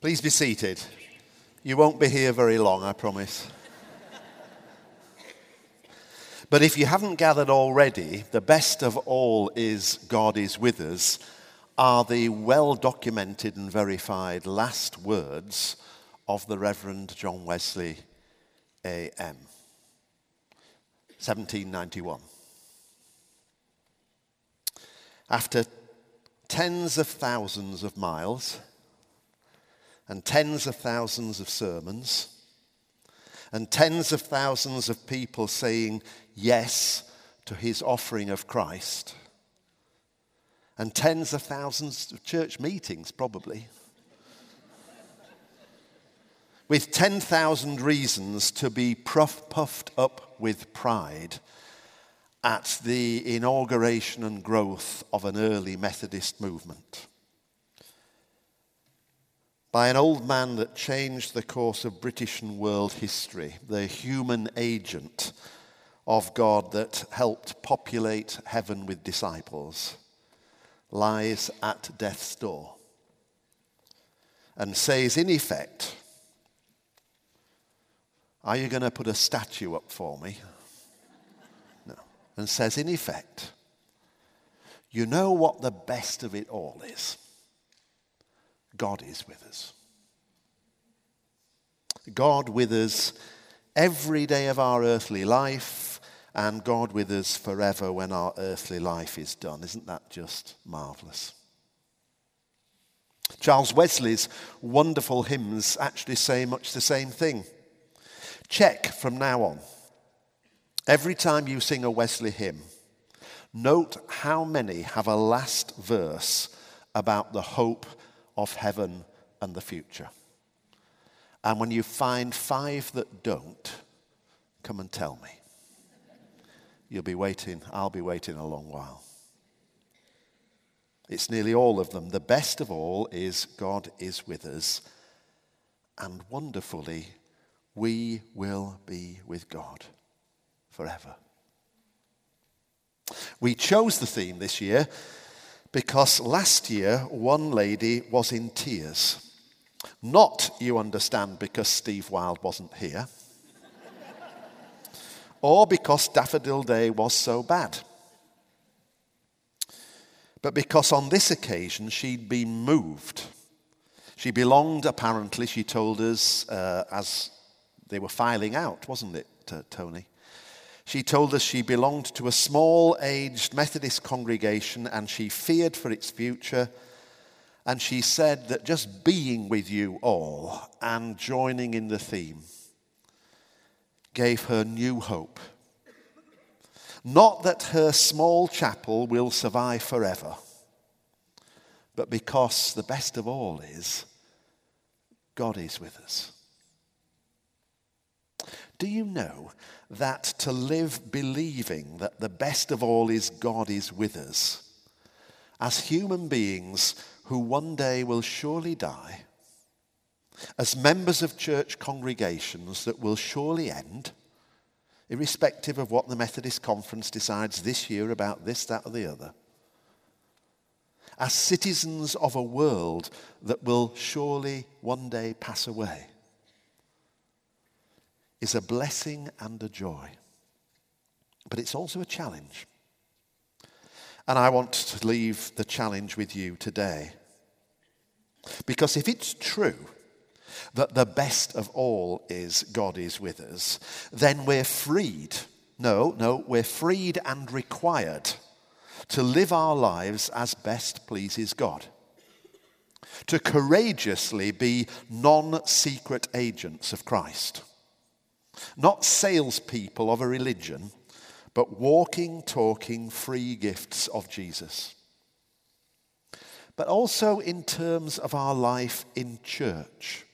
Please be seated. You won't be here very long, I promise. but if you haven't gathered already, the best of all is God is with us are the well documented and verified last words of the Reverend John Wesley AM, 1791. After tens of thousands of miles, and tens of thousands of sermons and tens of thousands of people saying yes to his offering of Christ and tens of thousands of church meetings, probably. with 10,000 reasons to be puffed up with pride at the inauguration and growth of an early Methodist movement by an old man that changed the course of British and world history, the human agent of God that helped populate heaven with disciples, lies at death's door and says, in effect, Are you going to put a statue up for me? No. And says, in effect, You know what the best of it all is? God is with us. God with us every day of our earthly life, and God with us forever when our earthly life is done. Isn't that just marvelous? Charles Wesley's wonderful hymns actually say much the same thing. Check from now on. Every time you sing a Wesley hymn, note how many have a last verse about the hope of heaven and the future. And when you find five that don't, come and tell me. You'll be waiting, I'll be waiting a long while. It's nearly all of them. The best of all is God is with us, and wonderfully, we will be with God forever. We chose the theme this year because last year one lady was in tears. Not, you understand, because Steve Wild wasn't here, or because Daffodil Day was so bad, but because on this occasion she'd been moved. She belonged, apparently, she told us, uh, as they were filing out, wasn't it, uh, Tony? She told us she belonged to a small aged Methodist congregation and she feared for its future. And she said that just being with you all and joining in the theme gave her new hope. Not that her small chapel will survive forever, but because the best of all is God is with us. Do you know that to live believing that the best of all is God is with us, as human beings who one day will surely die, as members of church congregations that will surely end, irrespective of what the Methodist Conference decides this year about this, that, or the other, as citizens of a world that will surely one day pass away is a blessing and a joy. But it's also a challenge. And I want to leave the challenge with you today. Because if it's true that the best of all is God is with us, then we're freed. No, no, we're freed and required to live our lives as best pleases God. To courageously be non secret agents of Christ not salespeople of a religion, but walking, talking, free gifts of Jesus. But also in terms of our life in church.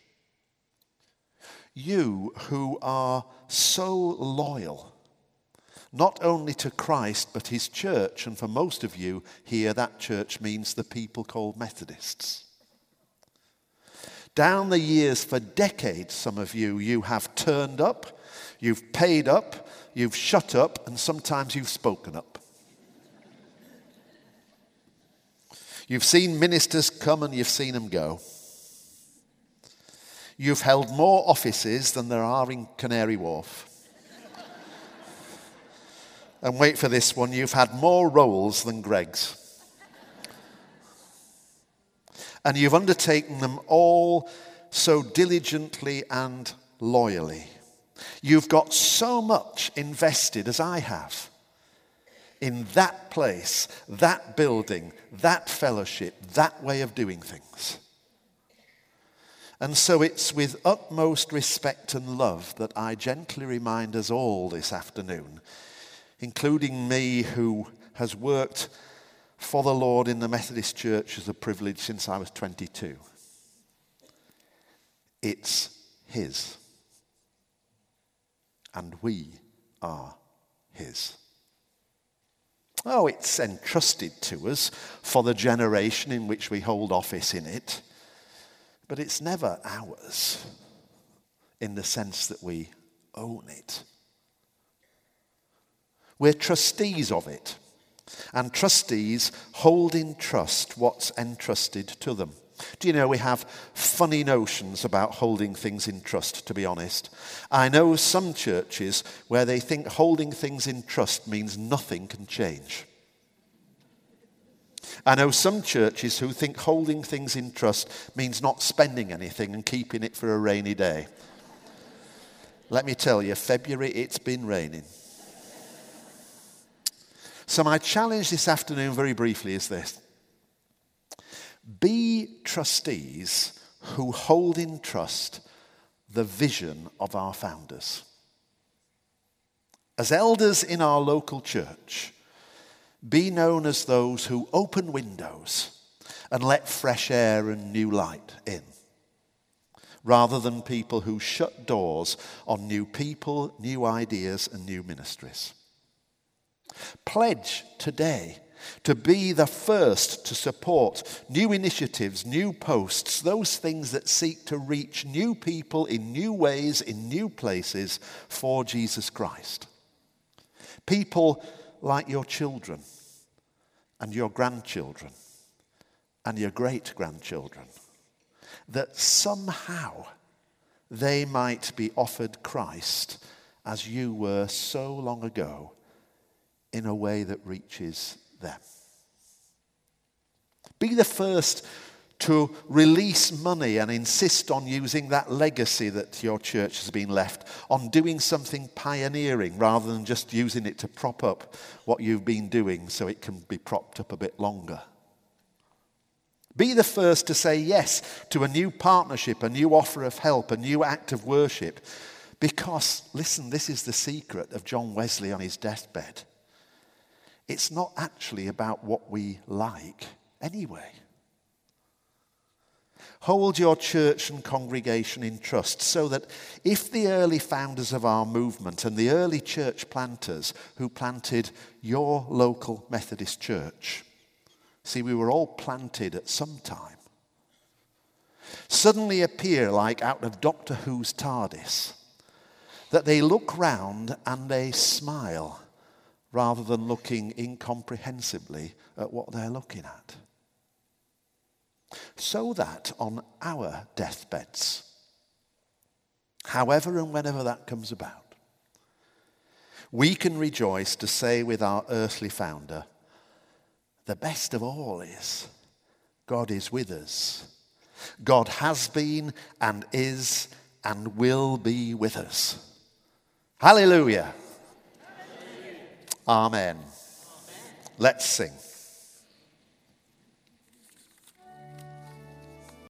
You who are so loyal, not only to Christ, but his church, and for most of you here, that church means the people called Methodists. Down the years, for decades, some of you, you have turned up You've paid up, you've shut up, and sometimes you've spoken up. You've seen ministers come and you've seen them go. You've held more offices than there are in Canary Wharf. and wait for this one, you've had more roles than Greggs. And you've undertaken them all so diligently and loyally. You've got so much invested as I have in that place, that building, that fellowship, that way of doing things. And so it's with utmost respect and love that I gently remind us all this afternoon, including me who has worked for the Lord in the Methodist Church as a privilege since I was 22. It's His. And we are His. Oh, it's entrusted to us for the generation in which we hold office in it, but it's never ours in the sense that we own it. We're trustees of it, and trustees hold in trust what's entrusted to them. Do you know we have funny notions about holding things in trust, to be honest? I know some churches where they think holding things in trust means nothing can change. I know some churches who think holding things in trust means not spending anything and keeping it for a rainy day. Let me tell you, February it's been raining. So, my challenge this afternoon, very briefly, is this be trustees who hold in trust the vision of our founders. As elders in our local church, be known as those who open windows and let fresh air and new light in, rather than people who shut doors on new people, new ideas, and new ministries. Pledge today to be the first to support new initiatives, new posts, those things that seek to reach new people in new ways, in new places for Jesus Christ. People like your children and your grandchildren and your great grandchildren, that somehow they might be offered Christ as you were so long ago in a way that reaches them. Be the first to release money and insist on using that legacy that your church has been left, on doing something pioneering rather than just using it to prop up what you've been doing so it can be propped up a bit longer. Be the first to say yes to a new partnership, a new offer of help, a new act of worship. Because, listen, this is the secret of John Wesley on his deathbed. It's not actually about what we like anyway. Hold your church and congregation in trust so that if the early founders of our movement and the early church planters who planted your local Methodist church, see, we were all planted at some time, suddenly appear like out of Doctor Who's TARDIS, that they look round and they smile rather than looking incomprehensibly at what they're looking at. So that on our deathbeds, however and whenever that comes about, we can rejoice to say with our earthly founder, the best of all is God is with us. God has been and is and will be with us. Hallelujah. Amen. Amen. Let's sing.